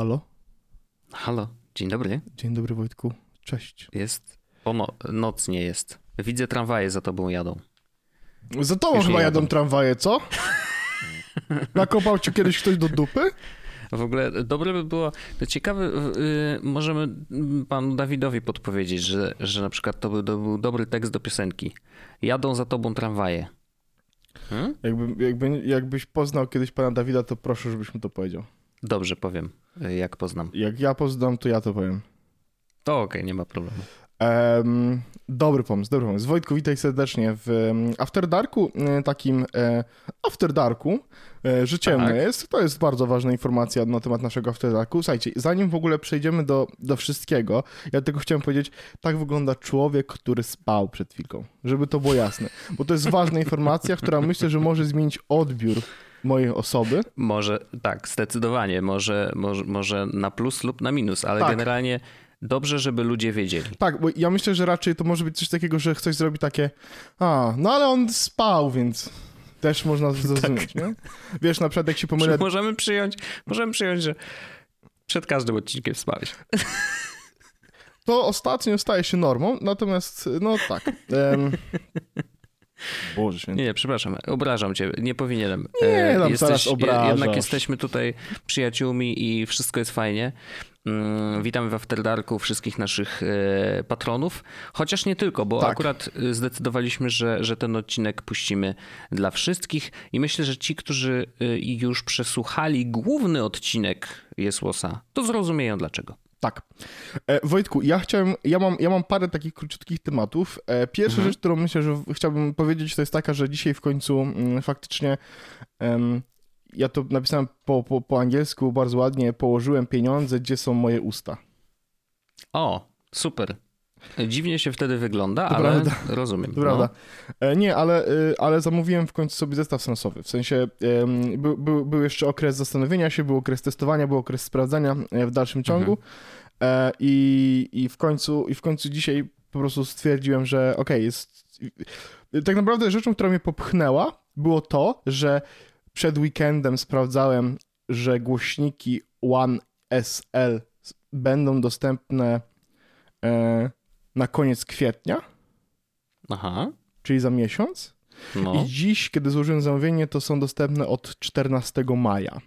Halo? Halo, dzień dobry. Dzień dobry Wojtku. Cześć. Jest. O, no, noc nie jest. Widzę tramwaje za tobą jadą. Za tobą Już chyba jadą. jadą tramwaje, co? Nakopał ci kiedyś ktoś do dupy? W ogóle dobre by było, ciekawe, y, możemy panu Dawidowi podpowiedzieć, że, że na przykład to był, to był dobry tekst do piosenki. Jadą za tobą tramwaje. Hmm? Jakby, jakby, jakbyś poznał kiedyś pana Dawida, to proszę, żebyś mu to powiedział. Dobrze powiem, y, jak poznam. Jak ja poznam, to ja to powiem. To okej, nie ma problemu. Em, dobry pomysł, dobry pomysł. Wojtku, witaj serdecznie w After Darku, e, takim e, After Darku, e, że ciemno Tak. jest. To jest bardzo ważna informacja na temat naszego After Darku. Słuchajcie, zanim w ogóle przejdziemy do, do wszystkiego, ja tylko chciałem powiedzieć, tak wygląda człowiek, który spał przed chwilką, żeby to było jasne. Bo to jest ważna informacja, która myślę, że może zmienić odbiór mojej osoby. Może, tak, zdecydowanie, może, może, może na plus lub na minus, ale Tak. generalnie dobrze, żeby ludzie wiedzieli. Tak, bo ja myślę, że raczej to może być coś takiego, że ktoś zrobi takie, a, no ale on spał, więc też można zrozumieć, nie? Wiesz, na przykład jak się pomylę, możemy przyjąć, możemy przyjąć, że przed każdym odcinkiem spałeś. to ostatnio staje się normą, natomiast, no tak. Em... Boże święty. Nie, przepraszam, obrażam cię, nie powinienem. Nie, E, tam zaraz obrażasz. Jednak jesteśmy tutaj przyjaciółmi i wszystko jest fajnie. Mm, Witamy w After Darku wszystkich naszych e, patronów, chociaż nie tylko, bo Tak. akurat zdecydowaliśmy, że, że ten odcinek puścimy dla wszystkich i myślę, że ci, którzy e, już przesłuchali główny odcinek Jesłosa, to zrozumieją dlaczego. Tak. E, Wojtku, ja chciałem, ja mam, ja mam parę takich króciutkich tematów. E, pierwsza Mhm. rzecz, którą myślę, że chciałbym powiedzieć, to jest taka, że dzisiaj w końcu mm, faktycznie ja to napisałem po, po, po angielsku bardzo ładnie, położyłem pieniądze, gdzie są moje usta. O, super. Dziwnie się wtedy wygląda, To ale prawda. rozumiem. To prawda. E, Nie, ale, y, ale zamówiłem w końcu sobie zestaw sensowy. W sensie był, był, był jeszcze okres zastanowienia się, był okres testowania, był okres sprawdzania e, w dalszym ciągu. E, I, i, w końcu, I w końcu dzisiaj po prostu stwierdziłem, że okej, jest. Tak naprawdę rzeczą, która mnie popchnęła, było to, że przed weekendem sprawdzałem, że głośniki One SL będą dostępne e, na koniec kwietnia, Aha. czyli za miesiąc. No. I dziś, kiedy złożyłem zamówienie, to są dostępne od 14 maja.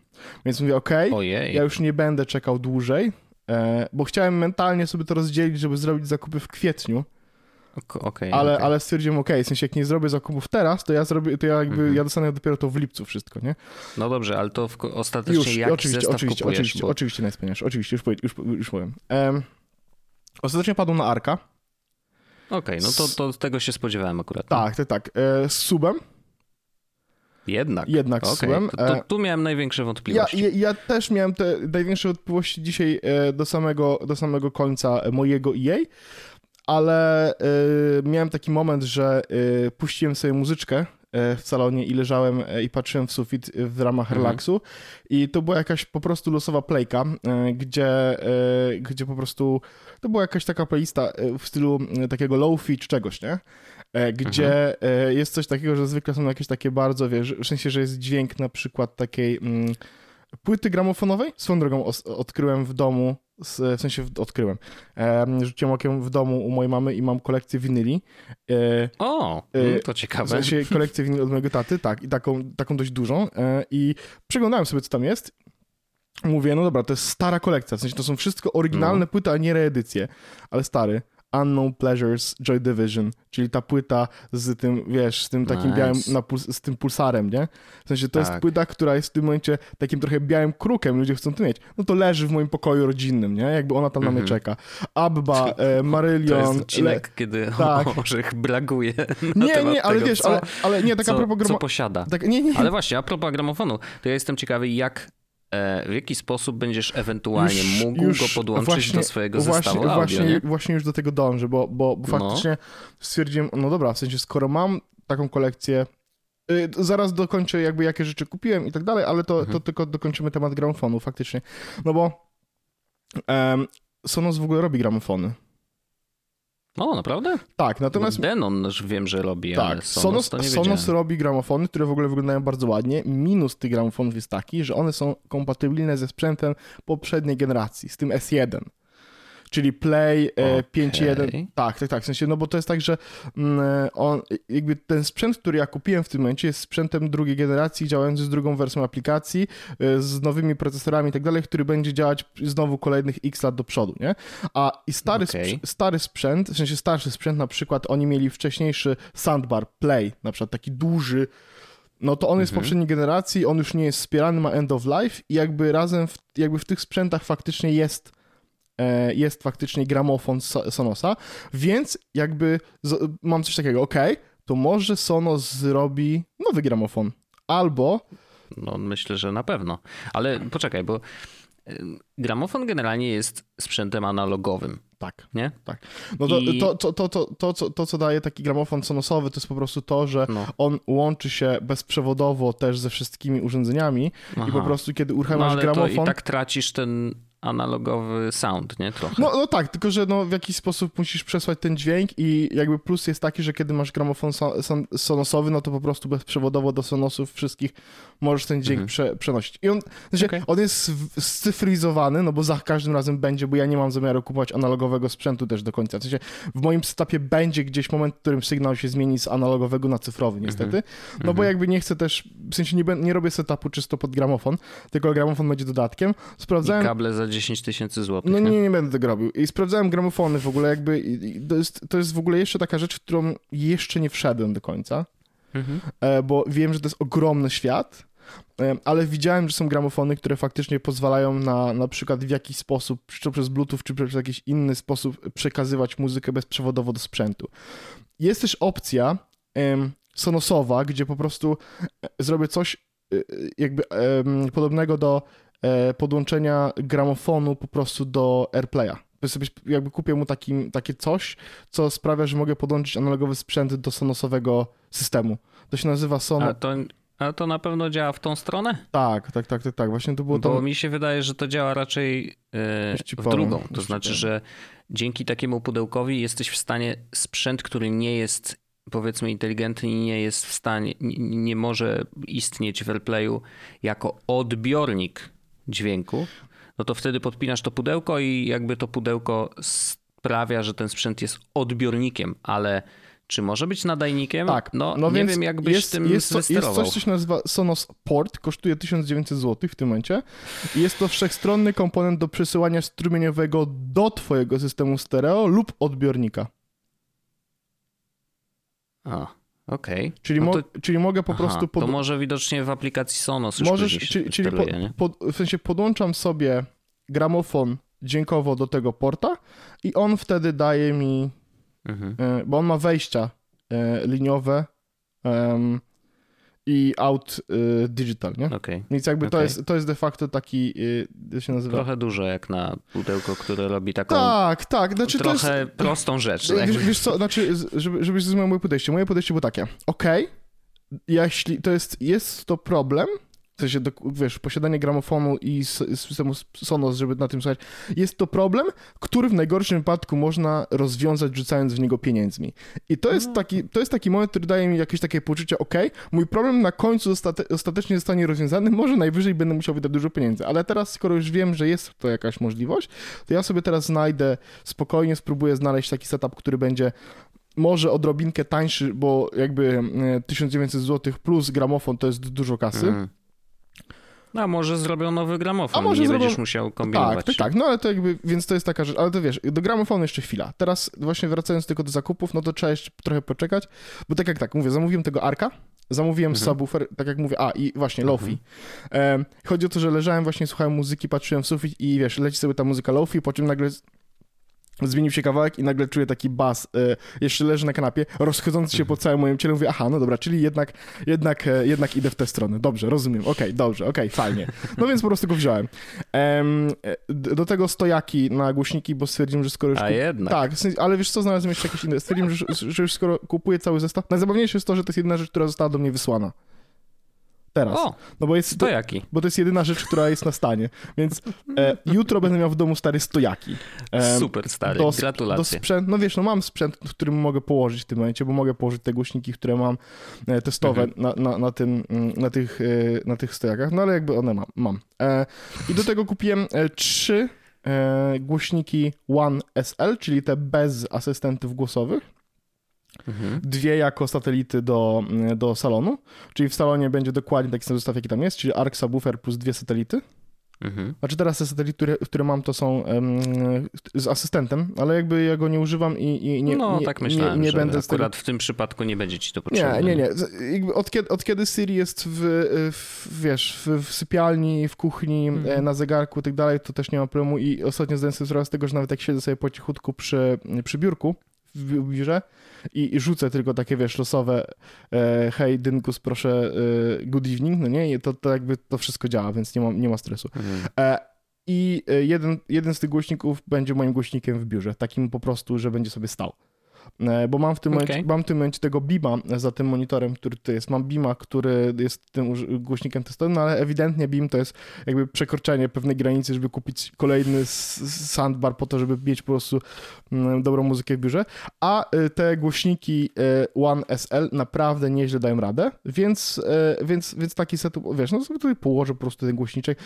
Więc mówię, ok, Ojej. ja już nie będę czekał dłużej, e, bo chciałem mentalnie sobie to rozdzielić, żeby zrobić zakupy w kwietniu, Ok- Okej. ale, okej. ale stwierdziłem, ok, w sensie jak nie zrobię zakupów teraz, to ja zrobię, to ja jakby, Mhm. ja dostanę dopiero to w lipcu wszystko, nie? No dobrze, ale to w, ostatecznie Już, jaki oczywiście, oczywiście, kupujesz? oczywiście, bo... oczywiście oczywiście, już, już, już powiem. Em, ostatecznie padł na Arka, Okej, no to, to tego się spodziewałem akurat. tak, tak, tak, e, z subem, Jednak. jednak z Okej, subem. to, to, e, tu miałem największe Ja, wątpliwości. ja, ja też miałem te największe wątpliwości dzisiaj e, do samego, do samego końca mojego EA, ale e, miałem taki moment, że puściłem sobie muzyczkę w salonie i leżałem e, i patrzyłem w sufit w ramach Mhm. relaksu i to była jakaś po prostu losowa playka, e, gdzie, e, gdzie po prostu to była jakaś taka playlista e, w stylu e, takiego low-fi czy czegoś, nie? E, Gdzie e, jest coś takiego, że zwykle są jakieś takie bardzo, wiesz, w sensie, że jest dźwięk na przykład takiej mm, płyty gramofonowej. Swoją drogą odkryłem w domu, w sensie w- odkryłem, rzuciłem okiem w domu u mojej mamy i mam kolekcję winyli. E, O, e, mm, to w ciekawe. sensie kolekcję winyli od mojego taty, tak, i taką, taką dość dużą. E, I przeglądałem sobie, co tam jest. Mówię, no dobra, to jest stara kolekcja, w sensie to są wszystko oryginalne No. płyty, a nie reedycje, ale stary. Unknown Pleasures, Joy Division, czyli ta płyta z tym, wiesz, z tym takim Nice. białym, z tym pulsarem, nie? W sensie to jest Tak. płyta, która jest w tym momencie takim trochę białym krukiem, ludzie chcą to mieć. No to leży w moim pokoju rodzinnym, nie? Jakby ona tam na mnie Mhm. czeka. Abba, e, To jest odcinek, kiedy tak. Orzech blaguje Nie, nie, ale tego, wiesz, co, ale, ale nie, taka co, co posiada. Tak, nie, nie, Ale właśnie, a propos gramofonu, to ja jestem ciekawy, jak, w jaki sposób będziesz ewentualnie Już- mógł już go podłączyć właśnie- do swojego właśnie, zestawu audio, właśnie, nie? właśnie już do tego dążę, bo, bo, bo No. faktycznie stwierdziłem, no dobra, w sensie skoro mam taką kolekcję, y, zaraz dokończę jakby jakie rzeczy kupiłem i tak dalej, ale to, to Mhm. tylko dokończymy temat gramofonu faktycznie. No bo em, Sonos w ogóle robi gramofony. O, naprawdę? Tak, natomiast... Bo Denon już wiem, że robi, tak, Sonos, Sonos, Sonos robi gramofony, które w ogóle wyglądają bardzo ładnie. Minus tych gramofonów jest taki, że one są kompatybilne ze sprzętem poprzedniej generacji, z tym S1. Czyli Play e, Okej. 5.1. Tak, tak, tak. W sensie, no bo to jest tak, że mm, on, jakby ten sprzęt, który ja kupiłem w tym momencie, jest sprzętem drugiej generacji, działający z drugą wersją aplikacji, e, z nowymi procesorami i tak dalej, który będzie działać znowu kolejnych x lat do przodu, nie? A i stary, Okej. sprz- stary sprzęt, w sensie starszy sprzęt, na przykład oni mieli wcześniejszy soundbar Play, na przykład taki duży, no to on jest z Mhm. poprzedniej generacji, on już nie jest wspierany, ma end of life i jakby razem, w, jakby w tych sprzętach faktycznie jest e, jest faktycznie gramofon So- Sonosa, więc jakby mam coś takiego, ok, to może Sonos zrobi nowy gramofon, albo No myślę, że na pewno. Ale poczekaj, bo gramofon generalnie jest sprzętem analogowym, tak, nie? tak. No to, I- to, to, to, to, to, co- to, co daje taki gramofon Sonosowy, to jest po prostu to, że No. on łączy się bezprzewodowo też ze wszystkimi urządzeniami i Aha. po prostu kiedy No uruchamiasz ale to gramofon... i tak tracisz ten analogowy sound, nie? Trochę. No, no tak, tylko że no, w jakiś sposób musisz przesłać ten dźwięk i jakby plus jest taki, że kiedy masz gramofon so, son, sonosowy, no to po prostu bezprzewodowo do sonosów wszystkich możesz ten dźwięk Mhm. prze, przenosić. I on, znaczy, Okej. on jest scyfryzowany, no bo za każdym razem będzie, bo ja nie mam zamiaru kupować analogowego sprzętu też do końca. W sensie w moim setupie będzie gdzieś moment, w którym sygnał się zmieni z analogowego na cyfrowy niestety, no bo jakby nie chcę też, w sensie nie, nie robię setupu czysto pod gramofon, tylko gramofon będzie dodatkiem. I Sprawdzałem... kable za 10 tysięcy złotych. No nie? nie, nie będę tego robił. I sprawdzałem gramofony w ogóle, jakby. i- To jest, to jest w ogóle jeszcze taka rzecz, w którą jeszcze nie wszedłem do końca, Mhm. e, bo wiem, że to jest ogromny świat. e, Ale widziałem, że są gramofony, które faktycznie pozwalają na na przykład w jakiś sposób, czy przez Bluetooth, czy przez jakiś inny sposób przekazywać muzykę bezprzewodowo do sprzętu. Jest też opcja sonosowa, gdzie po prostu e, zrobię coś jakby podobnego do podłączenia gramofonu po prostu do AirPlaya. Sobie jakby kupię mu takim, takie coś, co sprawia, że mogę podłączyć analogowy sprzęt do sonosowego systemu. To się nazywa Sono... A, to, a to na pewno działa w tą stronę? Tak, tak, tak, tak, tak. Właśnie to było Bo to... mi się wydaje, że to działa raczej e, ci w drugą. To znaczy, że dzięki takiemu pudełkowi jesteś w stanie sprzęt, który nie jest powiedzmy inteligentny i nie jest w stanie, nie, nie może istnieć w AirPlayu jako odbiornik dźwięku, no to wtedy podpinasz to pudełko i jakby to pudełko sprawia, że ten sprzęt jest odbiornikiem, ale czy może być nadajnikiem? Tak, No, no nie wiem, jakbyś jest, tym jest, co, jest coś, co się nazywa Sonos Port, kosztuje 1900 zł w tym momencie jest to wszechstronny komponent do przesyłania strumieniowego do twojego systemu stereo lub odbiornika. A, okej. Czyli, No mo- to- czyli mogę po Aha, prostu... To może widocznie w aplikacji Sonos już Możesz, czyli, czyli po, pod, w sensie podłączam sobie gramofon dźwiękowo do tego porta i on wtedy daje mi, Mhm. e, bo on ma wejścia e, liniowe em, i out e, digital, nie? Okej. Więc jakby to, Okej. jest, to jest de facto taki, y, to się nazywa... Trochę dużo jak na pudełko, które robi taką Tak, tak, znaczy to jest... trochę prostą rzecz. tak? Wiesz, wiesz co, znaczy, żeby, żebyś zrozumiał moje podejście. Moje podejście było takie, okej, jeśli to jest, jest to problem, w sensie, do, wiesz, posiadanie gramofonu i systemu Sonos, żeby na tym słuchać, jest to problem, który w najgorszym wypadku można rozwiązać rzucając w niego pieniędzmi. I to jest, taki, to jest taki moment, który daje mi jakieś takie poczucie, okej, mój problem na końcu ostate, ostatecznie zostanie rozwiązany, może najwyżej będę musiał wydać dużo pieniędzy, ale teraz, skoro już wiem, że jest to jakaś możliwość, to ja sobie teraz znajdę, spokojnie spróbuję znaleźć taki setup, który będzie może odrobinkę tańszy, bo jakby e, 1900 zł plus gramofon to jest dużo kasy. Mm. A może zrobią nowy gramofon A może nie zrobią- będziesz musiał kombinować. Tak, tak, tak, no ale to jakby, więc to jest taka rzecz, ale to wiesz, do gramofonu jeszcze chwila. Teraz właśnie wracając tylko do zakupów, no to trzeba jeszcze trochę poczekać, bo tak jak tak, mówię, zamówiłem tego Arka, zamówiłem Mhm. subwoofer, tak jak mówię, a i właśnie Lofi. Em, chodzi o to, że leżałem właśnie, słuchałem muzyki, patrzyłem w sufit i wiesz, leci sobie ta muzyka Lofi, po czym nagle zmienił się kawałek i nagle czuję taki bas, e, jeszcze leży na kanapie, rozchodzący się po całym moim ciele, mówię, aha, no dobra, czyli jednak, jednak, e, jednak idę w tę stronę, dobrze, rozumiem, okej, dobrze, okej, fajnie. No więc po prostu go wziąłem. Em, e, do tego stojaki na głośniki, bo stwierdziłem, że skoro już... A kup- jednak. Tak, ale wiesz co, znalazłem jeszcze jakieś inne. Stwierdziłem, że, że już skoro kupuję cały zestaw, najzabawniejsze jest to, że to jest jedna rzecz, która została do mnie wysłana. Teraz. O, no bo jest to jaki? Bo to jest jedyna rzecz, która jest na stanie. Więc e, jutro będę miał w domu stary stojaki. E, Super stary, do, gratulacje. Do sprzęt, no wiesz, no mam sprzęt, w którym mogę położyć w tym momencie, bo mogę położyć te głośniki, które mam e, testowe mhm. na, na, na, tym, mm, na, tych, e, na tych stojakach, no ale jakby one mam. mam. E, I do tego kupiłem e, trzy głośniki One SL, czyli te bez asystentów głosowych. Mhm. Dwie jako satelity do, do salonu, czyli w salonie będzie dokładnie taki sam zestaw, jaki tam jest, czyli ARC subwoofer plus dwie satelity. Mhm. Znaczy teraz te satelity, które, które mam, to są um, z asystentem, ale jakby ja go nie używam i, i nie, no, nie, tak myślałem, nie, nie będę akurat tego... w tym przypadku nie będzie ci to potrzebne. Nie, nie, nie. Od, kiedy, od kiedy Siri jest w, w wiesz, w, w, sypialni, w kuchni, mhm. na zegarku i tak dalej, to też nie ma problemu i ostatnio zdałem sobie sprawę z tego, że nawet jak siedzę sobie po cichutku przy, przy biurku biurze, i, i rzucę tylko takie, wiesz, losowe e, hej, Dynkus, proszę, e, good evening, no nie? I to, to jakby to wszystko działa, więc nie ma, nie ma stresu. Mhm. E, I e, jeden, jeden z tych głośników będzie moim głośnikiem w biurze, takim po prostu, że będzie sobie stał. E, bo mam w tym, okay. momencie, mam w tym momencie tego Bima za tym monitorem, który tu jest. Mam Bima, który jest tym głośnikiem testowym, no ale ewidentnie Beam to jest jakby przekroczenie pewnej granicy, żeby kupić kolejny soundbar po to, żeby mieć po prostu mm, dobrą muzykę w biurze. A e, te głośniki e, One SL naprawdę nieźle dają radę, więc, więc, więc taki setup, wiesz, no sobie tutaj położę po prostu ten głośniczek.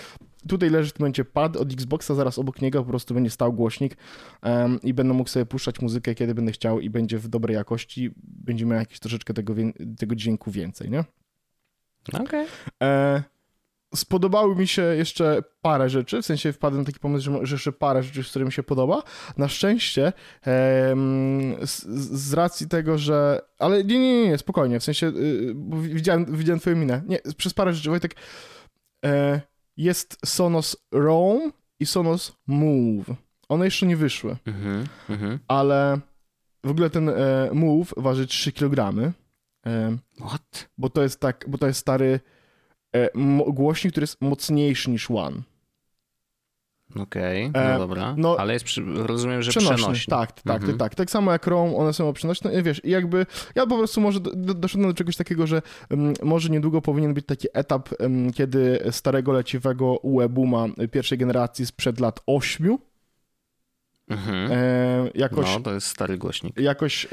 Tutaj leży w tym momencie pad od Xboxa, zaraz obok niego po prostu będzie stał głośnik um, i będę mógł sobie puszczać muzykę, kiedy będę chciał i będzie w dobrej jakości, będzie miał jakieś troszeczkę tego, tego dźwięku więcej, nie? Okej. Okay. E, spodobały mi się jeszcze parę rzeczy, w sensie wpadłem na taki pomysł, że, że jeszcze parę rzeczy, z którymi mi się podoba. Na szczęście z, z, racji tego, że... Ale nie, nie, nie, nie spokojnie, w sensie y, widziałem, widziałem twoją minę. Nie, przez parę rzeczy, Wojtek... E, jest Sonos Roam i Sonos Move. One jeszcze nie wyszły, mm -hmm. ale w ogóle ten e, Move waży 3 kg. E, What? Bo to jest tak, bo to jest stary e, głośnik, który jest mocniejszy niż One. Okej, okay, no e, dobra. No, ale jest, przy, rozumiem, że przenośny. przenośny. Tak, tak, mhm. tak. Tak samo jak Chrome, one są przenośne. Wiesz, i jakby ja po prostu może do, doszedłem do czegoś takiego, że um, może niedługo powinien być taki etap, um, kiedy starego leciwego UE-Booma pierwszej generacji sprzed lat 8 Mhm. E, jakoś, no, to jest stary głośnik. Jakoś e,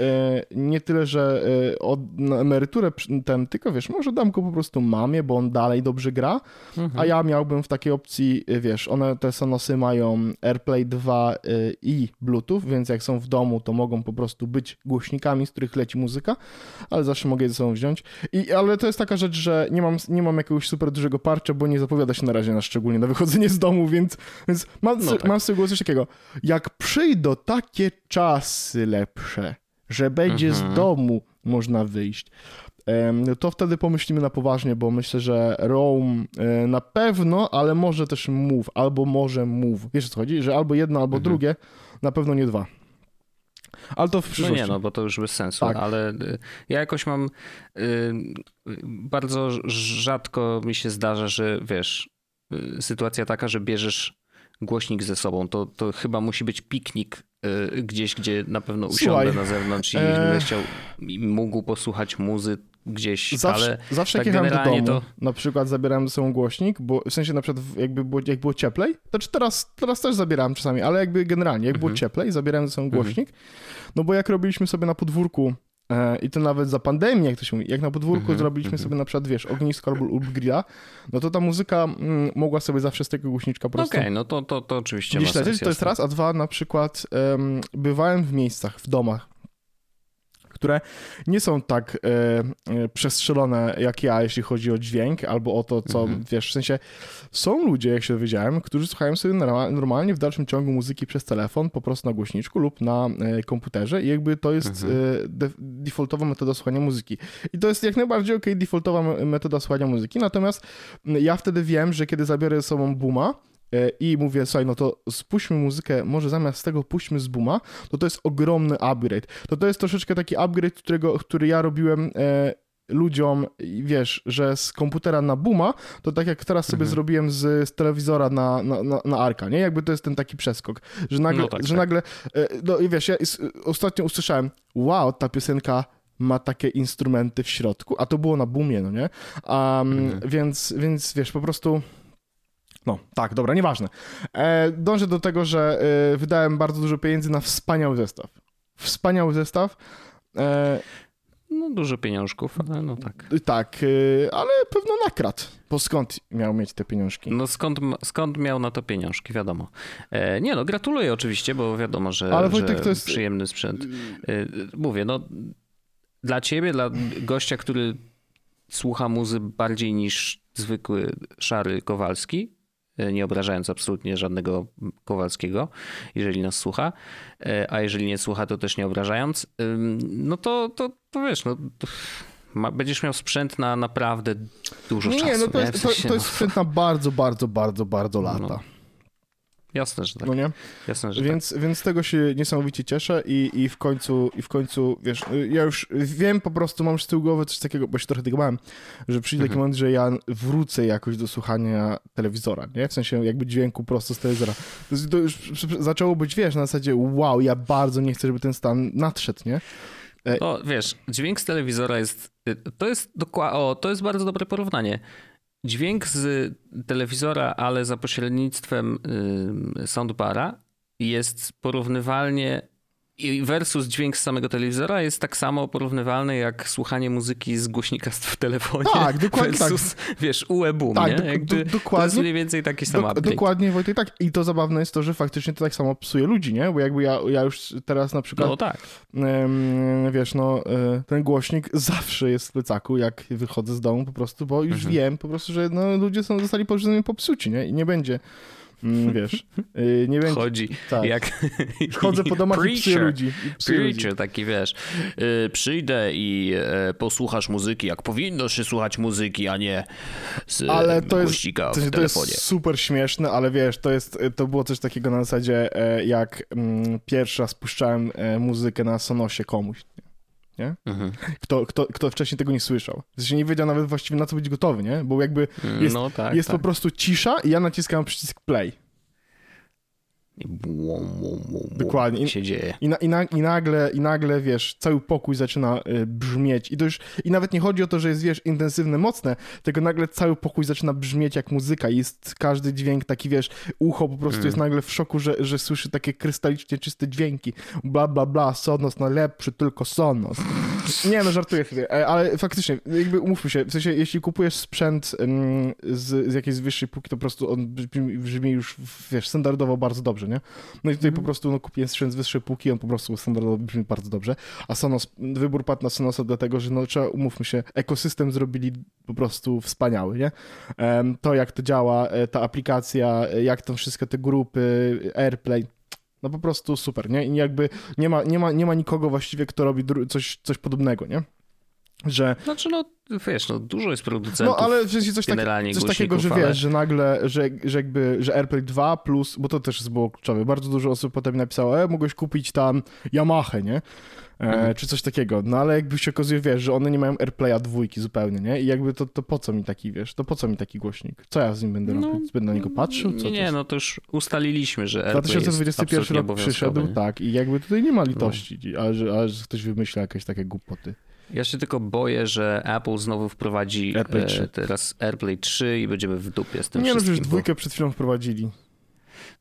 nie tyle, że e, od, na emeryturę ten, tylko wiesz, może dam go po prostu mamie, bo on dalej dobrze gra, mhm. a ja miałbym w takiej opcji, e, wiesz, one te Sonosy mają AirPlay 2 e, i Bluetooth, więc jak są w domu, to mogą po prostu być głośnikami, z których leci muzyka, ale zawsze mogę je ze sobą wziąć. I, ale to jest taka rzecz, że nie mam, nie mam jakiegoś super dużego parcia, bo nie zapowiada się na razie na szczególnie na wychodzenie z domu, więc, więc mam, no tak. mam z tego coś takiego. Jak przyjdą takie czasy lepsze, że będzie mhm. z domu można wyjść, to wtedy pomyślimy na poważnie, bo myślę, że Rome na pewno, ale może też Move, albo może Move. Wiesz o co chodzi? Że albo jedno, albo mhm. drugie, na pewno nie dwa. Ale to w przyszłości. No nie, no bo to już bez sensu, tak. ale y, ja jakoś mam y, bardzo rzadko mi się zdarza, że wiesz, y, sytuacja taka, że bierzesz głośnik ze sobą. To, to chyba musi być piknik y, gdzieś, gdzie na pewno usiądę Słuchaj, na zewnątrz i e... chciał i mógł posłuchać muzy gdzieś, zawsze, ale Zawsze tak jak jechałem do domu, to... na przykład zabierałem ze sobą głośnik, bo w sensie na przykład jakby było, jak było cieplej, to czy teraz, teraz też zabierałem czasami, ale jakby generalnie, jak mhm. było cieplej, zabierałem ze sobą mhm. głośnik, no bo jak robiliśmy sobie na podwórku I to nawet za pandemię, jak to się mówi, jak na podwórku mm -hmm, zrobiliśmy mm -hmm. sobie na przykład, wiesz, ognisko lub grilla, no to ta muzyka mm, mogła sobie zawsze z tego głośniczka po prostu... Okej, okay, no to, to, to oczywiście Gdzieś lecieć, to jest raz, a dwa, na przykład um, bywałem w miejscach, w domach, które nie są tak e, e, przestrzelone jak ja, jeśli chodzi o dźwięk albo o to, co mhm. wiesz, w sensie są ludzie, jak się dowiedziałem, którzy słuchają sobie normalnie w dalszym ciągu muzyki przez telefon, po prostu na głośniczku lub na e, komputerze i jakby to jest mhm. e, de, defaultowa metoda słuchania muzyki. I to jest jak najbardziej ok, defaultowa metoda słuchania muzyki, natomiast ja wtedy wiem, że kiedy zabiorę ze sobą Booma, i mówię, słuchaj, no to spuśćmy muzykę, może zamiast tego puśćmy z Booma, to to jest ogromny upgrade. To to jest troszeczkę taki upgrade, którego, który ja robiłem e, ludziom, wiesz, że z komputera na Booma, to tak jak teraz sobie mhm. zrobiłem z, z telewizora na, na, na, na, Arka, nie? Jakby to jest ten taki przeskok, że nagle, no tak, że tak. nagle, e, no i wiesz, ja ostatnio usłyszałem, wow, ta piosenka ma takie instrumenty w środku, a to było na boomie, no nie? Um, mhm. więc, więc wiesz, po prostu... No, tak, dobra, nieważne. E, dążę do tego, że e, wydałem bardzo dużo pieniędzy na wspaniały zestaw. Wspaniały zestaw. E, no, dużo pieniążków, ale no tak. Tak, y, ale pewno nakradł. Bo skąd miał mieć te pieniążki? No skąd, skąd miał na to pieniążki, wiadomo. E, nie no, gratuluję oczywiście, bo wiadomo, że, ale Wojtek, że to jest... przyjemny sprzęt. E, mówię, no dla ciebie, dla gościa, który słucha muzy bardziej niż zwykły szary Kowalski, nie obrażając absolutnie żadnego Kowalskiego, jeżeli nas słucha, e, a jeżeli nie słucha, to też nie obrażając, no to, to, to wiesz, no, to będziesz miał sprzęt na naprawdę dużo nie, czasu. Nie, no to, jest, to, to jest sprzęt na bardzo, bardzo, bardzo, bardzo lata. No. Jasne, że tak. No nie? Jasne, że więc, tak. więc z tego się niesamowicie cieszę i, i w końcu, i w końcu, wiesz, ja już wiem po prostu, mam z tyłu głowy coś takiego, bo się trochę tego bałem, że przyjdzie mhm. taki moment, że ja wrócę jakoś do słuchania telewizora, nie? W sensie jakby dźwięku prosto z telewizora. To, to już zaczęło być, wiesz, na zasadzie wow, ja bardzo nie chcę, żeby ten stan nadszedł, nie? No wiesz, dźwięk z telewizora jest, to jest dokładnie, o, to jest bardzo dobre porównanie dźwięk z telewizora, ale za pośrednictwem soundbara jest porównywalnie i versus dźwięk z samego telewizora jest tak samo porównywalny jak słuchanie muzyki z głośnika w telefonie. Tak, dokładnie versus, tak. wiesz, UE-boom, tak, nie? Jakby, do, dokładnie. To jest mniej więcej taki sam do, Dokładnie, Wojtek, tak. I to zabawne jest to, że faktycznie to tak samo psuje ludzi, nie? Bo jakby ja, ja już teraz na przykład... No tak. wiesz, no, e, ten głośnik zawsze jest w plecaku, jak wychodzę z domu po prostu, bo już mhm. wiem po prostu, że no, ludzie są, zostali po popsuci, nie? I nie będzie wiesz, y, nie będzie... Chodzi tak. jak... Chodzę po domach preacher, i psuję ludzi. I psuję preacher, ludzi. taki wiesz, y, przyjdę i e, posłuchasz muzyki, jak powinno się słuchać muzyki, a nie z ale to jest, to, to jest super śmieszne, ale wiesz, to jest, to było coś takiego na zasadzie, e, jak mm, pierwszy raz puszczałem e, muzykę na Sonosie komuś nie? Mhm. Kto, kto, kto wcześniej tego nie słyszał. W sensie nie wiedział nawet właściwie na co być gotowy, nie? Bo jakby mm, jest, no, tak, jest tak. po prostu cisza i ja naciskam przycisk play. I błum, błum, Dokładnie. I, się dzieje. I, na, i, na, i, nagle, I nagle, wiesz, cały pokój zaczyna y, brzmieć. I to już, i nawet nie chodzi o to, że jest, wiesz, intensywne, mocne, tylko nagle cały pokój zaczyna brzmieć jak muzyka. I jest każdy dźwięk taki, wiesz, ucho po prostu mm. jest nagle w szoku, że, że słyszy takie krystalicznie czyste dźwięki. Bla, bla, bla, Sonos najlepszy, tylko Sonos. Nie, no żartuję sobie, e, ale faktycznie, jakby umówmy się, w sensie, jeśli kupujesz sprzęt z, z jakiejś wyższej półki, to po prostu on brzmi, brzmi już, wiesz, standardowo bardzo dobrze, nie? No i tutaj mm. po prostu no, kupiłem sprzęt z wyższej półki, on po prostu standardowo brzmi bardzo dobrze, a Sonos, wybór padł na Sonosa dlatego, że no trzeba, umówmy się, ekosystem zrobili po prostu wspaniały, nie? To jak to działa, e, ta aplikacja, e, jak tam wszystkie te grupy, AirPlay, no po prostu super, nie? I jakby nie ma, nie ma, nie ma nikogo właściwie, kto robi coś, coś podobnego, nie? Że... Znaczy no, wiesz, no dużo jest producentów No ale w sensie coś, taki, coś takiego, że wiesz, że nagle, że, że jakby, że AirPlay 2 plus, bo to też było kluczowe, bardzo dużo osób potem napisało, e, mogłeś kupić tam Yamaha, nie? E, mhm. czy coś takiego. No ale jakby się okazuje, wiesz, że one nie mają AirPlaya dwójki zupełnie, nie? I jakby to, to po co mi taki, wiesz, to po co mi taki głośnik? Co ja z nim będę no, robił? Będę na niego patrzył? Co nie, nie, no to już ustaliliśmy, że AirPlay 2021 rok przyszedł, nie? tak, i jakby tutaj nie ma litości, no. a, że, a że ktoś wymyśla jakieś takie głupoty. Ja się tylko boję, że Apple znowu wprowadzi AirPlay e, teraz AirPlay 3 i będziemy w dupie z tym Nie, no przecież dwójkę przed chwilą wprowadzili.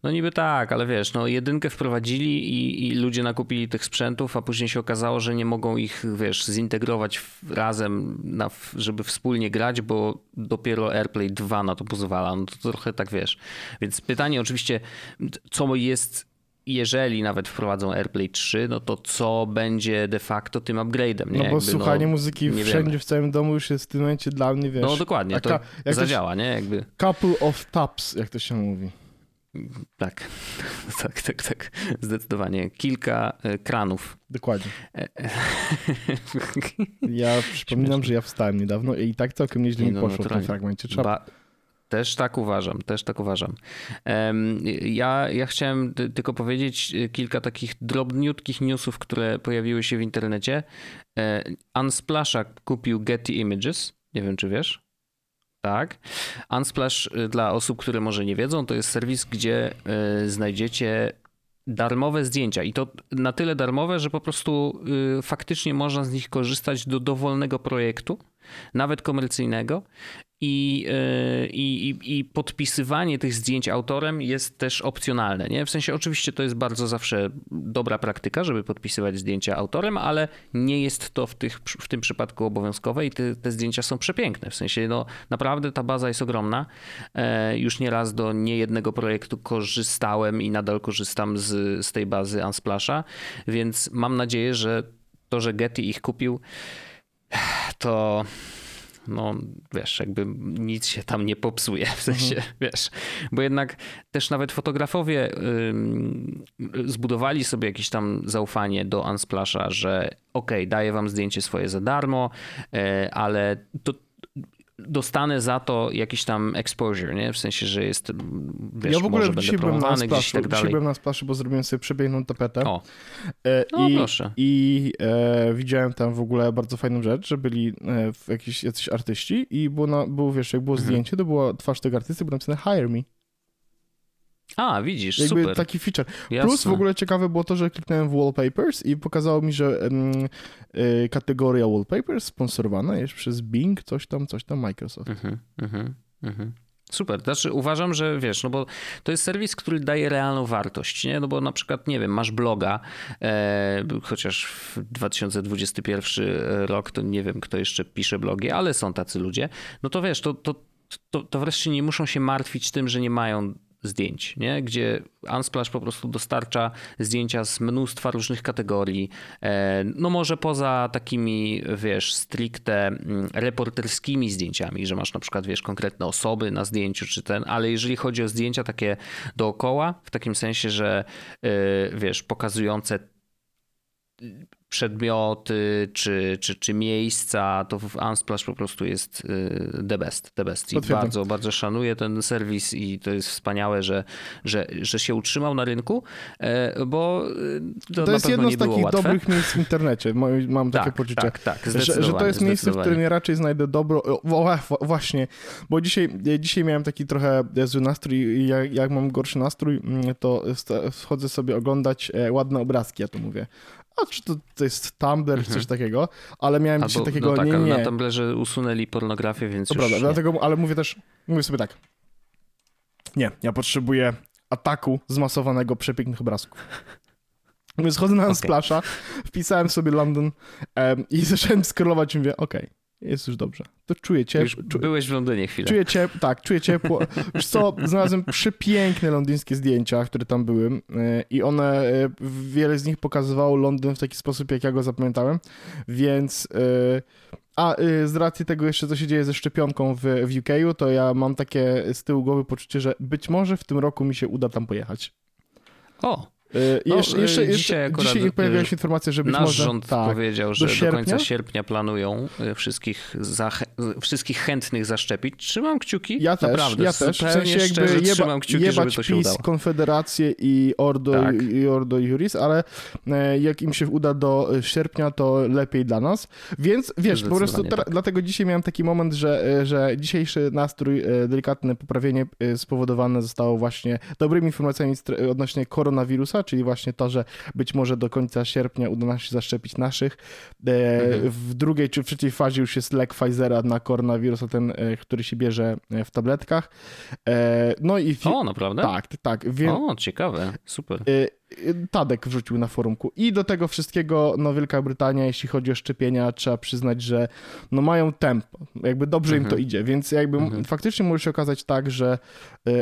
No niby tak, ale wiesz, no jedynkę wprowadzili i, i, ludzie nakupili tych sprzętów, a później się okazało, że nie mogą ich, wiesz, zintegrować razem, na, żeby wspólnie grać, bo dopiero AirPlay 2 na to pozwala. No to trochę tak, wiesz. Więc pytanie oczywiście, co jest jeżeli nawet wprowadzą AirPlay 3, no to co będzie de facto tym upgrade'em? Nie? No bo Jakby, słuchanie no, muzyki wszędzie, wiemy. w całym domu już jest w tym momencie dla mnie, wiesz... No dokładnie, to jak zadziała, nie? Jakby... Couple of taps, jak to się mówi. Tak, tak, tak, tak, zdecydowanie. Kilka e, kranów. Dokładnie. Ja przypominam, że ja wstałem niedawno i tak całkiem nieźle mi no, poszło w tym fragmencie. Trzeba... Ba też tak uważam, też tak uważam. Ja, ja chciałem tylko powiedzieć kilka takich drobniutkich newsów, które pojawiły się w internecie. Unsplasha kupił Getty Images. Nie wiem, czy wiesz. Tak. Unsplash y, dla osób, które może nie wiedzą, to jest serwis, gdzie y, znajdziecie darmowe zdjęcia i to na tyle darmowe, że po prostu y, faktycznie można z nich korzystać do dowolnego projektu, nawet komercyjnego i, e, i, i, podpisywanie tych zdjęć autorem jest też opcjonalne. Nie? W sensie oczywiście to jest bardzo zawsze dobra praktyka, żeby podpisywać zdjęcia autorem, ale nie jest to w, tych, w tym przypadku obowiązkowe i te, te zdjęcia są przepiękne. W sensie no, naprawdę ta baza jest ogromna. E, już nieraz do niejednego projektu korzystałem i nadal korzystam z, z tej bazy Unsplasha, więc mam nadzieję, że to, że Getty ich kupił, to no wiesz, jakby nic się tam nie popsuje, w sensie, mhm. wiesz, bo jednak też nawet fotografowie zbudowali sobie jakieś tam zaufanie do Unsplasha, że okej, okay, daję wam zdjęcie swoje za darmo, e, ale to dostanę za to jakiś tam exposure, nie? W sensie, że jest, wiesz, Ja w ogóle może dzisiaj byłem na splaszu, gdzieś tak dalej. Dzisiaj byłem na splaszu, bo zrobiłem sobie przepiękną tapetę. O, e, no i, proszę. I e, widziałem tam w ogóle bardzo fajną rzecz, że byli e, jakiś, jacyś artyści i było, na, było wiesz, jak było mhm. zdjęcie, to była twarz tego artysty, było napisane hire me. A, widzisz, Jakby super. taki feature. Jasne. Plus w ogóle ciekawe było to, że kliknąłem w wallpapers i pokazało mi, że um, y, kategoria wallpapers sponsorowana jest przez Bing, coś tam, coś tam, Microsoft. Mhm, mhm, mhm. Super, znaczy uważam, że wiesz, no bo to jest serwis, który daje realną wartość, nie? No bo na przykład, nie wiem, masz bloga, e, chociaż w 2021 rok to nie wiem, kto jeszcze pisze blogi, ale są tacy ludzie, no to wiesz, to, to, to, to wreszcie nie muszą się martwić tym, że nie mają zdjęć, nie? gdzie Unsplash po prostu dostarcza zdjęcia z mnóstwa różnych kategorii. E, no może poza takimi, wiesz, stricte mm, reporterskimi zdjęciami, że masz na przykład, wiesz, konkretne osoby na zdjęciu czy ten, ale jeżeli chodzi o zdjęcia takie dookoła, w takim sensie, że e, wiesz, pokazujące przedmioty czy, czy, czy miejsca, to w Unsplash po prostu jest y, the best, the best. I bardzo, bardzo szanuję ten serwis i to jest wspaniałe, że, że, że się utrzymał na rynku, e, bo y, to, to jest jedno z takich łatwe. dobrych miejsc w internecie, mam takie tak, poczucie. Tak, tak, że, że to jest miejsce, w którym ja raczej znajdę dobro, o, właśnie, bo dzisiaj, dzisiaj miałem taki trochę zły nastrój jak, jak mam gorszy nastrój, mm, to wchodzę sobie oglądać e, ładne obrazki, ja to mówię a czy to, to jest Tumblr, mhm. coś takiego, ale miałem Albo, dzisiaj takiego, no tak, nie, nie. na Tumblrze usunęli pornografię, więc to prawda, nie. dlatego, ale mówię też, mówię sobie tak, nie, ja potrzebuję ataku zmasowanego przepięknych obrazków. Więc chodzę na Unsplasha, okay. wpisałem sobie London um, i zacząłem scrollować i mówię, okej, okay, jest już dobrze. To czuję ciepło. Czu... Byłeś w Londynie chwilę. Czuję ciepło, tak, czuję ciepło. Wiesz co, znalazłem przepiękne londyńskie zdjęcia, które tam były e, i one, e, wiele z nich pokazywało Londyn w taki sposób, jak ja go zapamiętałem, więc... E, a z racji tego jeszcze, co się dzieje ze szczepionką w, w UK, to ja mam takie z tyłu głowy poczucie, że być może w tym roku mi się uda tam pojechać. O, no, jeszcze, jeszcze, dzisiaj, dzisiaj pojawiła się informacja, że być nasz może... rząd tak, powiedział, że do, do, końca sierpnia planują y, wszystkich, wszystkich chętnych zaszczepić. Trzymam kciuki, ja też, naprawdę, ja też. W sensie jakby jeba, trzymam kciuki, żeby to się PiS, udało. Konfederację i Ordo, tak. i Ordo Juris, ale e, jak im się uda do sierpnia, to lepiej dla nas. Więc wiesz, po prostu tak. dlatego dzisiaj miałem taki moment, że, e, że dzisiejszy nastrój, e, delikatne poprawienie spowodowane zostało właśnie dobrymi informacjami odnośnie koronawirusa, czyli właśnie to, że być może do końca sierpnia uda nam się zaszczepić naszych. E, mhm. W drugiej czy w trzeciej fazie już jest lek Pfizera na koronawirusa, ten, e, który się bierze e, w tabletkach. No i... O, naprawdę? Tak, tak. Wie... O, ciekawe, super. Tadek wrzucił na forumku. I do tego wszystkiego, no Wielka Brytania, jeśli chodzi o szczepienia, trzeba przyznać, że no mają tempo, jakby dobrze mhm. im to mhm. idzie, więc jakby mhm. faktycznie może się okazać tak, że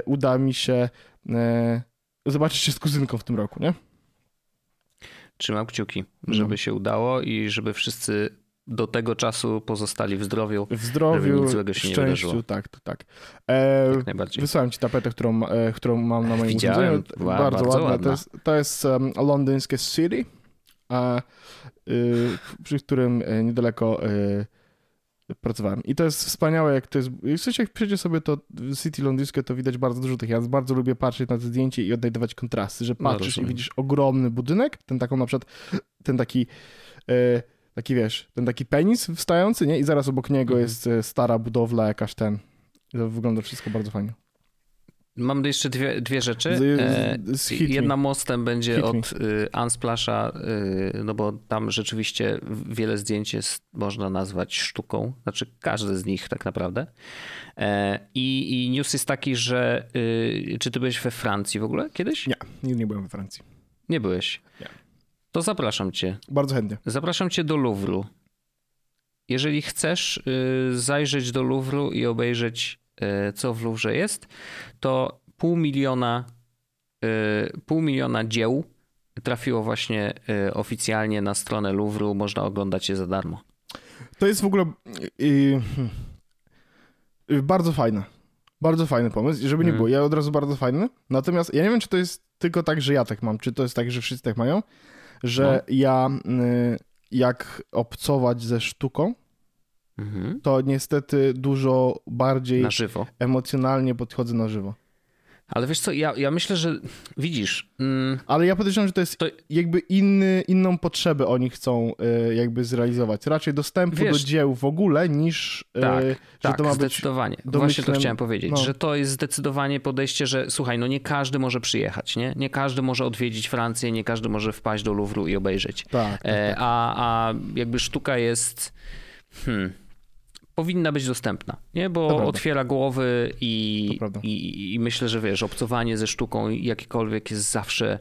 uda mi się zobaczyć się z kuzynką w tym roku, nie? Trzymam kciuki, żeby no. się udało i żeby wszyscy do tego czasu pozostali w zdrowiu. W zdrowiu, nic złego się szczęściu, nie tak, to tak. E, Jak najbardziej. Wysłałem ci tapetę, którą, e, którą mam na moim Widziałem, urządzeniu. Bardzo, bardzo ładna. ładna. To jest, to jest um, londyńskie City, a, y, przy którym e, niedaleko y, pracowałem. I to jest wspaniałe, jak to jest. W sensie, jak przejdzie sobie to City londyńskie, to widać bardzo dużo tych. Ja bardzo lubię patrzeć na te zdjęcie i odnajdywać kontrasty, że no, patrzysz no, i widzisz ogromny budynek, ten taką na przykład, ten taki. E, taki wiesz, ten taki penis wstający, nie? I zaraz obok niego mhm. jest e, stara budowla, jakaś ten. To wygląda wszystko bardzo fajnie. Mam jeszcze dwie, dwie rzeczy. Z, z Jedna mostem będzie od y, Unsplasha, y, no bo tam rzeczywiście wiele zdjęć jest, można nazwać sztuką. Znaczy każde z nich tak naprawdę. E, I, i news jest taki, że y, czy ty byłeś we Francji w ogóle kiedyś? Nie, nigdy nie byłem we Francji. Nie byłeś? Nie. To zapraszam cię. Bardzo chętnie. Zapraszam cię do Louvru. Jeżeli chcesz zajrzeć do Louvru i obejrzeć E, co w Louvre jest, to pół miliona, e, pół miliona dzieł trafiło właśnie e, oficjalnie na stronę Louvru, można oglądać je za darmo. To jest w ogóle yy, yy, bardzo fajne. Bardzo fajny pomysł, żeby nie hmm. było. Ja od razu bardzo fajny. Natomiast ja nie wiem, czy to jest tylko tak, że ja tak mam, czy to jest tak, że wszyscy tak mają, że no. ja jak obcować ze sztuką, mhm. to niestety dużo bardziej emocjonalnie podchodzę na żywo. Ale wiesz co, ja, ja myślę, że widzisz. Mm, Ale ja podejrzewam, że to jest to... jakby inny, inną potrzebę oni chcą y, jakby zrealizować. Raczej dostępu wiesz, do dzieł w ogóle niż y, tak, że tak, to ma zdecydowanie. być Właśnie to chciałem powiedzieć, no. że to jest zdecydowanie podejście, że słuchaj, no nie każdy może przyjechać, nie? Nie każdy może odwiedzić Francję, nie każdy może wpaść do Louvru i obejrzeć. Tak, tak, e, tak. a, a jakby sztuka jest hmm, powinna być dostępna, nie? bo otwiera głowy i, i, i, myślę, że wiesz, obcowanie ze sztuką jakiekolwiek jest zawsze,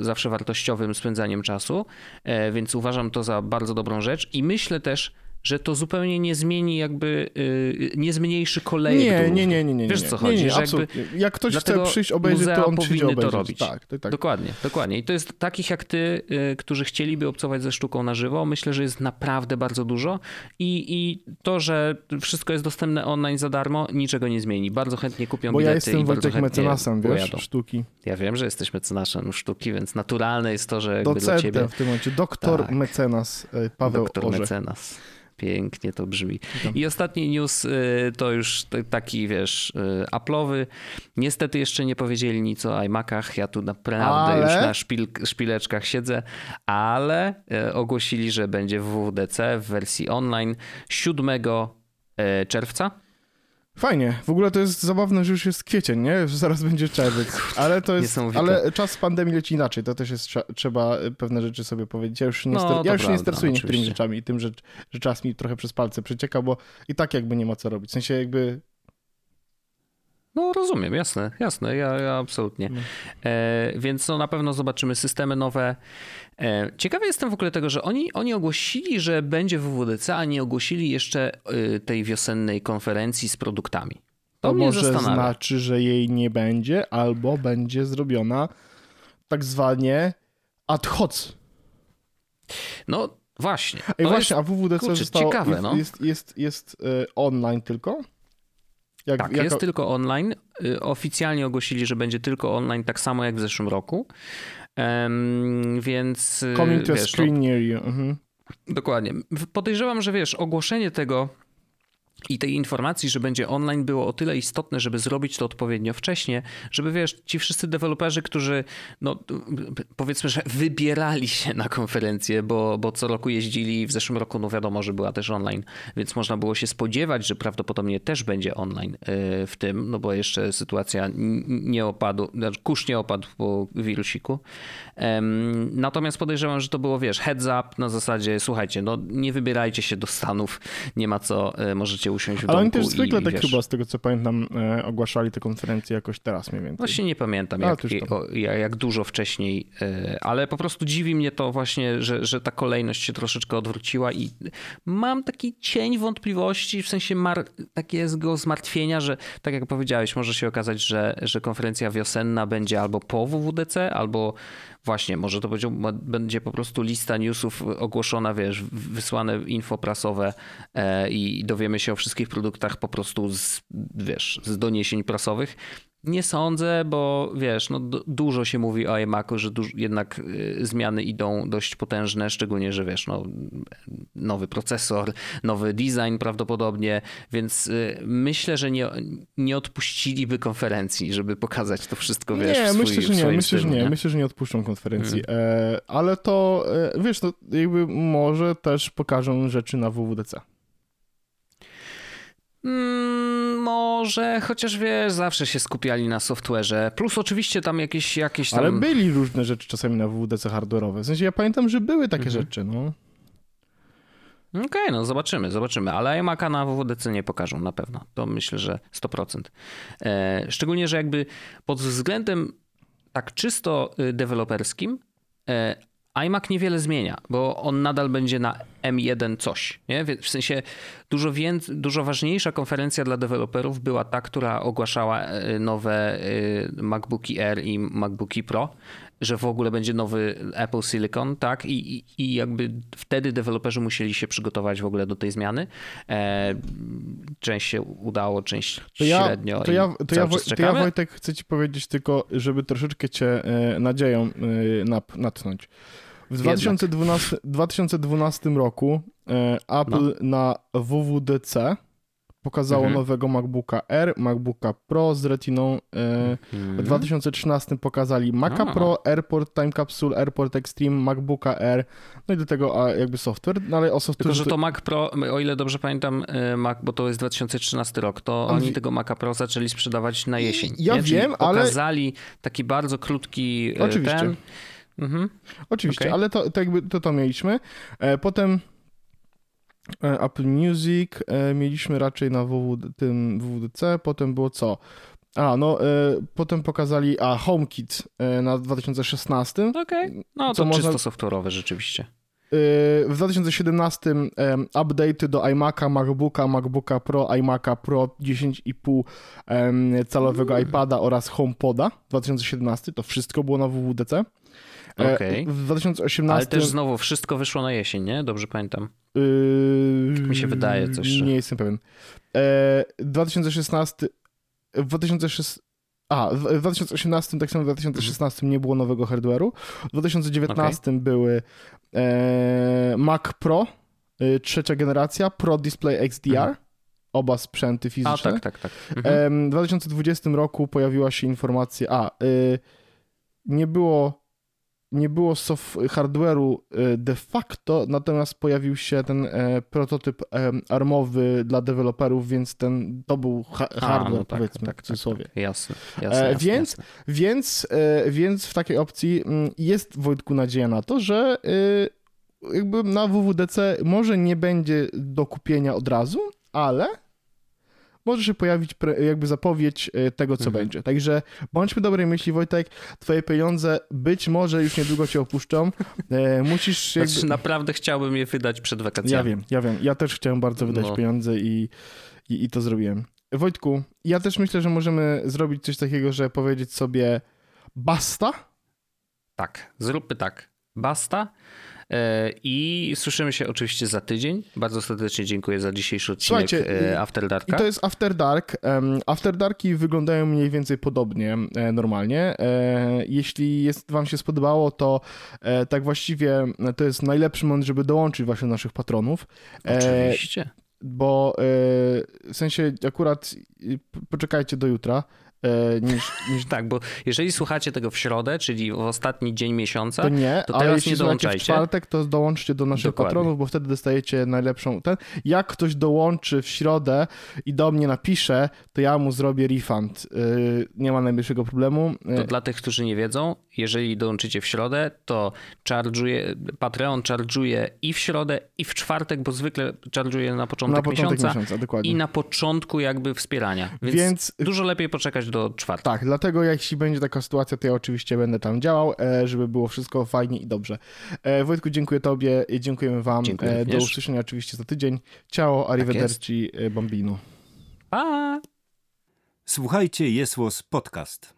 zawsze wartościowym spędzaniem czasu, e, więc uważam to za bardzo dobrą rzecz i myślę też, że to zupełnie nie zmieni jakby, yy, nie zmniejszy kolejnych nie, nie, nie, nie, nie. Wiesz co chodzi? Nie, nie, jakby, Jak ktoś chce przyjść obejrzeć, to on przyjdzie obejrzeć. to robić. Tak, tak, tak. Dokładnie, dokładnie. I to jest takich jak ty, yy, którzy chcieliby obcować ze sztuką na żywo, myślę, że jest naprawdę bardzo dużo i, i to, że wszystko jest dostępne online za darmo, niczego nie zmieni. Bardzo chętnie kupią Bo bilety ja jestem i Wojtek mecenasem, wiesz, pojadą. sztuki. Ja wiem, że jesteś mecenasem sztuki, więc naturalne jest to, że jakby Docentem do ciebie... w tym momencie, doktor tak. mecenas e, Paweł Doktor Orzech. mecenas. Pięknie to brzmi. I ostatni news y, to już taki, wiesz, y, Apple'owy. Niestety jeszcze nie powiedzieli nic o iMacach. Ja tu naprawdę ale... już na szpil, szpileczkach siedzę, ale y, ogłosili, że będzie w WWDC w wersji online 7 czerwca. Fajnie. W ogóle to jest zabawne, że już jest kwiecień, nie? Że zaraz będzie czerwiec. Ale to jest. Ale czas pandemii leci inaczej. To też jest trzeba pewne rzeczy sobie powiedzieć. Ja już nie, no, ja już nie stresuję niektórymi rzeczami i tym, że, że czas mi trochę przez palce przecieka, bo i tak jakby nie ma co robić. W sensie jakby no rozumiem, jasne, jasne, ja, ja absolutnie. No. E, więc no, na pewno zobaczymy systemy nowe. E, ciekawy jestem w ogóle tego, że oni, oni ogłosili, że będzie WWDC, a nie ogłosili jeszcze y, tej wiosennej konferencji z produktami. To, to może znaczy, że jej nie będzie, albo będzie zrobiona tak zwanie ad hoc. No właśnie. Ej, właśnie, jest, a WWDC kurczę, zostało, ciekawe, jest, no. jest, jest, jest, jest online tylko? Jak, tak, jest tylko online. Y, oficjalnie ogłosili, że będzie tylko online, tak samo jak w zeszłym roku. Um, więc. Y, Coming to wiesz, a screen no, near you. Mhm. Dokładnie. Podejrzewam, że wiesz, ogłoszenie tego i tej informacji, że będzie online było o tyle istotne, żeby zrobić to odpowiednio wcześnie, żeby wiesz, ci wszyscy deweloperzy, którzy no powiedzmy, że wybierali się na konferencję, bo, bo co roku jeździli, w zeszłym roku no wiadomo, że była też online, więc można było się spodziewać, że prawdopodobnie też będzie online y, w tym, no bo jeszcze sytuacja nie opadł, znaczy kurz nie opadł po wirusiku. Natomiast podejrzewam, że to było, wiesz, heads up na zasadzie, słuchajcie, no nie wybierajcie się do Stanów, nie ma co, y, usiąść w Ale oni też zwykle i, tak wiesz... chyba, z tego co pamiętam, e, ogłaszali te konferencje jakoś teraz mniej więcej. Właśnie nie pamiętam, jak, o, jak dużo wcześniej, e, ale po prostu dziwi mnie to właśnie, że, że ta kolejność się troszeczkę odwróciła i mam taki cień wątpliwości, w sensie mar, takiego zmartwienia, że tak jak powiedziałeś, może się okazać, że, że konferencja wiosenna będzie albo po WWDC, albo Właśnie, może to będzie, będzie po prostu lista newsów ogłoszona, wiesz, wysłane info prasowe e, i dowiemy się o wszystkich produktach po prostu z, wiesz, z doniesień prasowych. Nie sądzę, bo wiesz, no, dużo się mówi o iMacu, że jednak y, zmiany idą dość potężne, szczególnie, że wiesz, no, nowy procesor, nowy design prawdopodobnie, więc y, myślę, że nie, nie odpuściliby konferencji, żeby pokazać to wszystko, wiesz, Nie, swój, myślę, że nie, myślę, że nie, nie, myślę, że nie odpuszczą konferencji, hmm. e, ale to, e, wiesz, no, jakby może też pokażą rzeczy na WWDC. Mm, może, chociaż wiesz, zawsze się skupiali na software'ze. Plus oczywiście tam jakieś, jakieś tam... Ale byli różne rzeczy czasami na WWDC hardware'owe. W sensie ja pamiętam, że były takie mhm. rzeczy, no. Okej, okay, no zobaczymy, zobaczymy, ale iMac'a na WWDC nie pokażą na pewno. To myślę, że 100%. E, szczególnie, że jakby pod względem tak czysto y, deweloperskim e, iMac niewiele zmienia, bo on nadal będzie na M1 coś. Nie? W sensie dużo, więcej, dużo ważniejsza konferencja dla deweloperów była ta, która ogłaszała e, nowe e, MacBooki Air i MacBooki Pro, że w ogóle będzie nowy Apple Silicon, tak? I, i, i jakby wtedy deweloperzy musieli się przygotować w ogóle do tej zmiany. E, część się udało, część to ja, średnio. To ja, to, ja, to ja, Wojtek, chcę ci powiedzieć tylko, żeby troszeczkę cię e, nadzieją nap, natchnąć. W 2012, 2012 roku e, Apple no. na WWDC pokazało mhm. nowego MacBooka R, MacBooka Pro z Retiną. E, mhm. W 2013 pokazali Maca a. Pro, AirPort Time Capsule, AirPort Extreme, MacBooka R, no i do tego jakby software, no ale o software... Tylko, że to Mac Pro, o ile dobrze pamiętam, e, Mac, bo to jest 2013 rok, to oni tego Maca Pro zaczęli sprzedawać na jesień. Ja nie? wiem, ale... pokazali taki bardzo krótki Oczywiście. ten Mhm. Oczywiście, okay. ale to, to jakby to, to mieliśmy. E, potem e, Apple Music e, mieliśmy raczej na WW, tym WWDC, potem było co? A, no, potem pokazali, a HomeKit na 2016. Okej, okay. no to można... czysto software'owe rzeczywiście. W 2017 update do iMac'a, MacBooka, MacBooka Pro, iMac'a Pro 10,5 calowego mm. iPada oraz HomePoda 2017. To wszystko było na WWDC. E, okay. W 2018... Ale też znowu wszystko wyszło na jesień, nie? Dobrze pamiętam. Yy... Mi się wydaje coś. Że... Nie jestem pewien. E, 2016... W 2016... A, w 2018, tak samo w 2016 nie było nowego hardware'u. W 2019 okay. były e, Mac Pro, e, trzecia generacja, Pro Display XDR. Mhm. Oba sprzęty fizyczne. A, tak, tak, tak. Mhm. E, w 2020 roku pojawiła się informacja, a, y, nie było nie było hardware'u e, de facto, natomiast pojawił się ten e, prototyp e, armowy dla deweloperów, więc ten, to był ha hardware, no tak, powiedzmy, tak, w cudzysłowie. Tak, tak. Jasne, jasne, jasne, więc, jasne. Więc, więc w takiej opcji mm, jest, Wojtku, nadzieja na to, że jakby na WWDC może nie będzie do kupienia od razu, ale może się pojawić jakby zapowiedź e, tego, co mhm. będzie. Także bądźmy dobrej myśli, Wojtek, twoje pieniądze być może już niedługo cię opuszczą. E, musisz znaczy, jakby... Znaczy, naprawdę chciałbym je wydać przed wakacjami. Ja wiem, ja wiem. Ja też chciałem bardzo wydać no. pieniądze i, i, i to zrobiłem. Wojtku, ja też myślę, że możemy zrobić coś takiego, że powiedzieć sobie basta? Tak, zróbmy tak. Basta. E, I słyszymy się oczywiście za tydzień. Bardzo serdecznie dziękuję za dzisiejszy odcinek Słuchajcie, e, After Dark. I to jest After Dark. After Darki wyglądają mniej więcej podobnie e, normalnie. Jeśli jest, wam się spodobało, to tak właściwie to jest najlepszy moment, żeby dołączyć właśnie naszych patronów. Oczywiście. Bo w sensie akurat poczekajcie do jutra. E, niż, niż... Tak, bo jeżeli słuchacie tego w środę, czyli w ostatni dzień miesiąca, to nie, to ale jeśli nie dołączajcie. w czwartek, to dołączcie do naszych Dokładnie. patronów, bo wtedy dostajecie najlepszą... Ten. Jak ktoś dołączy w środę i do mnie napisze, to ja mu zrobię refund. Y, nie ma najmniejszego problemu. To dla tych, którzy nie wiedzą, jeżeli dołączycie w środę, to charge'uje, Patreon charge'uje i w środę, i w czwartek, bo zwykle charge'uje na początek, na początek miesiąca, miesiąca i na początku jakby wspierania. Więc, Więc, dużo lepiej poczekać do czwartku. Tak, dlatego jeśli będzie taka sytuacja, to ja oczywiście będę tam działał, e, żeby było wszystko fajnie i dobrze. E, Wojtku, dziękuję tobie, dziękujemy wam. Dziękuję e, do usłyszenia oczywiście za tydzień. Ciao, tak arrivederci, tak bambino. Pa! Słuchajcie, Jesłos Podcast.